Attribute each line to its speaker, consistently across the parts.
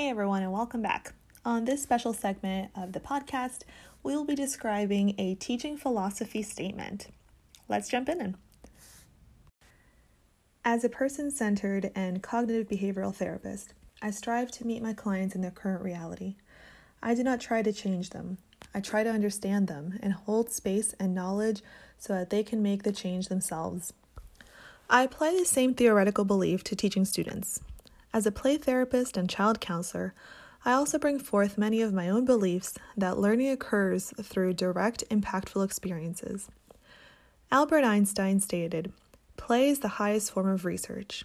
Speaker 1: Hey everyone, and welcome back. On this special segment of the podcast, we will be describing a teaching philosophy statement. Let's jump in. As a person centered and cognitive behavioral therapist, I strive to meet my clients in their current reality. I do not try to change them. I try to understand them and hold space and knowledge so that they can make the change themselves. I apply the same theoretical belief to teaching students. As a play therapist and child counselor, I also bring forth many of my own beliefs that learning occurs through direct, impactful experiences. Albert Einstein stated, Play is the highest form of research.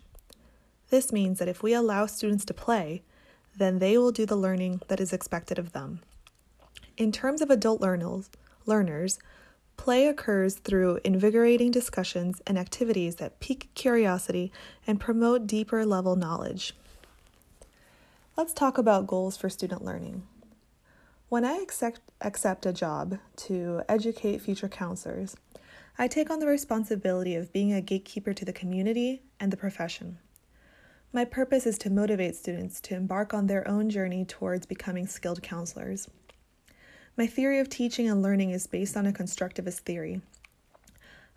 Speaker 1: This means that if we allow students to play, then they will do the learning that is expected of them. In terms of adult learners, Play occurs through invigorating discussions and activities that pique curiosity and promote deeper level knowledge. Let's talk about goals for student learning. When I accept, accept a job to educate future counselors, I take on the responsibility of being a gatekeeper to the community and the profession. My purpose is to motivate students to embark on their own journey towards becoming skilled counselors. My theory of teaching and learning is based on a constructivist theory.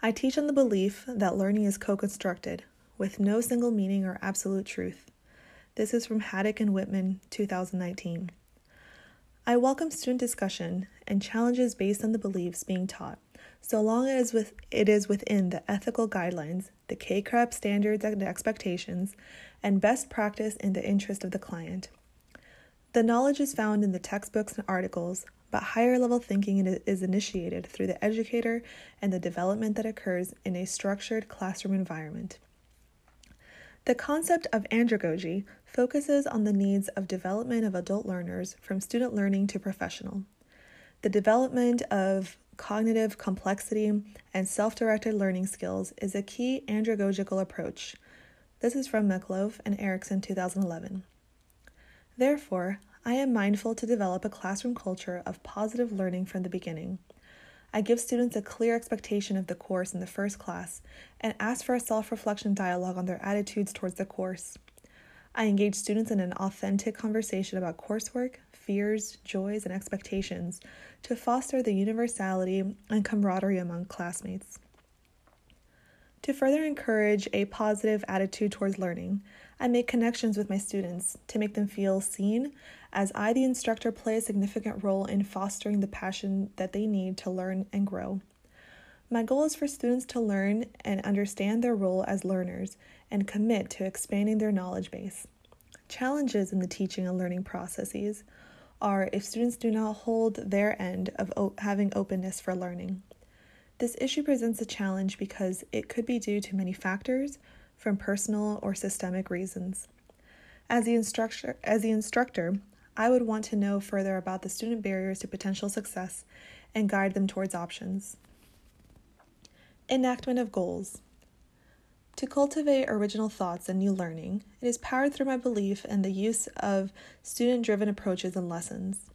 Speaker 1: I teach on the belief that learning is co constructed, with no single meaning or absolute truth. This is from Haddock and Whitman, 2019. I welcome student discussion and challenges based on the beliefs being taught, so long as it is within the ethical guidelines, the CACREP standards and expectations, and best practice in the interest of the client. The knowledge is found in the textbooks and articles, but higher level thinking is initiated through the educator and the development that occurs in a structured classroom environment. The concept of andragogy focuses on the needs of development of adult learners from student learning to professional. The development of cognitive complexity and self directed learning skills is a key andragogical approach. This is from Meklov and Erickson 2011. Therefore, I am mindful to develop a classroom culture of positive learning from the beginning. I give students a clear expectation of the course in the first class and ask for a self reflection dialogue on their attitudes towards the course. I engage students in an authentic conversation about coursework, fears, joys, and expectations to foster the universality and camaraderie among classmates. To further encourage a positive attitude towards learning, I make connections with my students to make them feel seen, as I, the instructor, play a significant role in fostering the passion that they need to learn and grow. My goal is for students to learn and understand their role as learners and commit to expanding their knowledge base. Challenges in the teaching and learning processes are if students do not hold their end of o- having openness for learning. This issue presents a challenge because it could be due to many factors from personal or systemic reasons. As the instructor, as the instructor, I would want to know further about the student barriers to potential success and guide them towards options. Enactment of goals. To cultivate original thoughts and new learning, it is powered through my belief in the use of student driven approaches and lessons.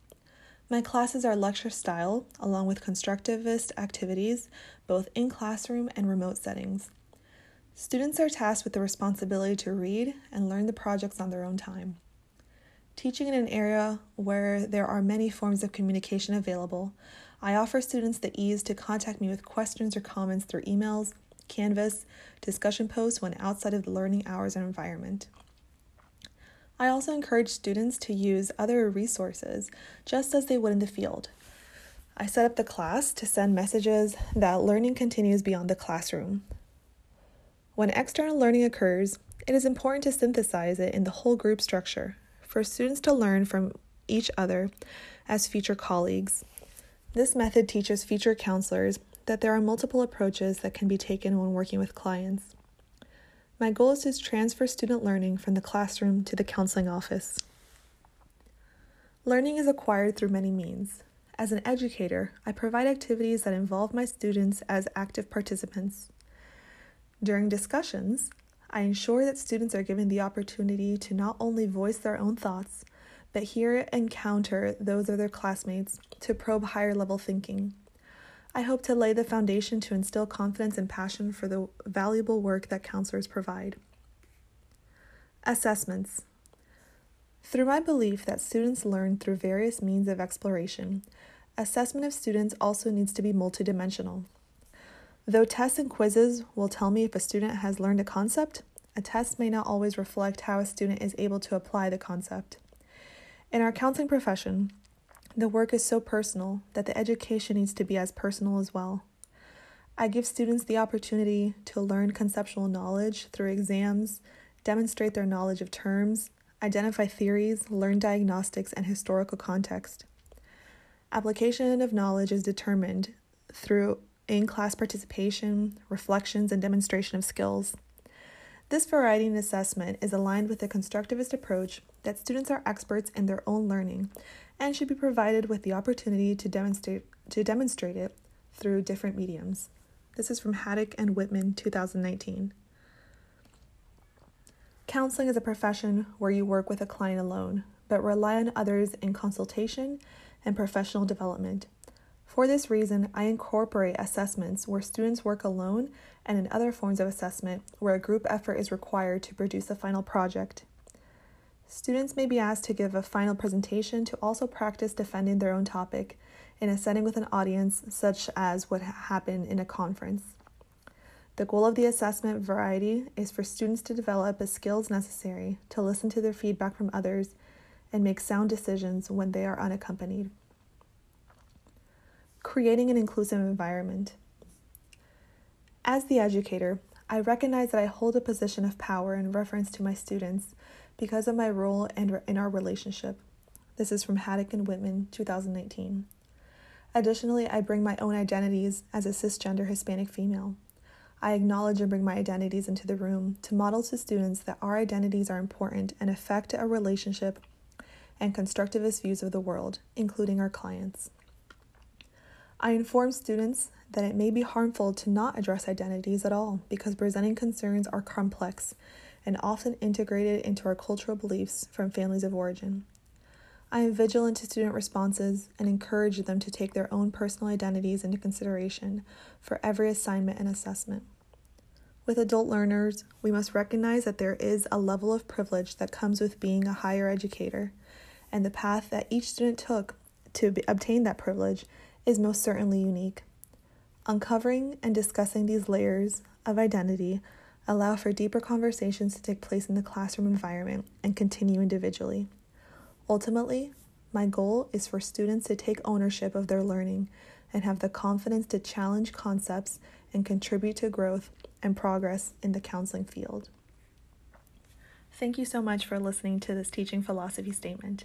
Speaker 1: My classes are lecture style, along with constructivist activities, both in classroom and remote settings. Students are tasked with the responsibility to read and learn the projects on their own time. Teaching in an area where there are many forms of communication available, I offer students the ease to contact me with questions or comments through emails, Canvas, discussion posts when outside of the learning hours and environment. I also encourage students to use other resources just as they would in the field. I set up the class to send messages that learning continues beyond the classroom. When external learning occurs, it is important to synthesize it in the whole group structure for students to learn from each other as future colleagues. This method teaches future counselors that there are multiple approaches that can be taken when working with clients. My goal is to transfer student learning from the classroom to the counseling office. Learning is acquired through many means. As an educator, I provide activities that involve my students as active participants. During discussions, I ensure that students are given the opportunity to not only voice their own thoughts, but hear and counter those of their classmates to probe higher level thinking. I hope to lay the foundation to instill confidence and passion for the valuable work that counselors provide. Assessments Through my belief that students learn through various means of exploration, assessment of students also needs to be multidimensional. Though tests and quizzes will tell me if a student has learned a concept, a test may not always reflect how a student is able to apply the concept. In our counseling profession, the work is so personal that the education needs to be as personal as well. I give students the opportunity to learn conceptual knowledge through exams, demonstrate their knowledge of terms, identify theories, learn diagnostics, and historical context. Application of knowledge is determined through in class participation, reflections, and demonstration of skills. This variety in assessment is aligned with the constructivist approach that students are experts in their own learning and should be provided with the opportunity to demonstrate, to demonstrate it through different mediums. This is from Haddock and Whitman, 2019. Counseling is a profession where you work with a client alone, but rely on others in consultation and professional development. For this reason, I incorporate assessments where students work alone and in other forms of assessment where a group effort is required to produce a final project. Students may be asked to give a final presentation to also practice defending their own topic in a setting with an audience, such as would happen in a conference. The goal of the assessment variety is for students to develop the skills necessary to listen to their feedback from others and make sound decisions when they are unaccompanied. Creating an inclusive environment. As the educator, I recognize that I hold a position of power in reference to my students because of my role and in our relationship. This is from Haddock and Whitman, 2019. Additionally, I bring my own identities as a cisgender Hispanic female. I acknowledge and bring my identities into the room to model to students that our identities are important and affect our relationship and constructivist views of the world, including our clients. I inform students that it may be harmful to not address identities at all because presenting concerns are complex and often integrated into our cultural beliefs from families of origin. I am vigilant to student responses and encourage them to take their own personal identities into consideration for every assignment and assessment. With adult learners, we must recognize that there is a level of privilege that comes with being a higher educator, and the path that each student took to obtain that privilege is most certainly unique. Uncovering and discussing these layers of identity allow for deeper conversations to take place in the classroom environment and continue individually. Ultimately, my goal is for students to take ownership of their learning and have the confidence to challenge concepts and contribute to growth and progress in the counseling field. Thank you so much for listening to this teaching philosophy statement.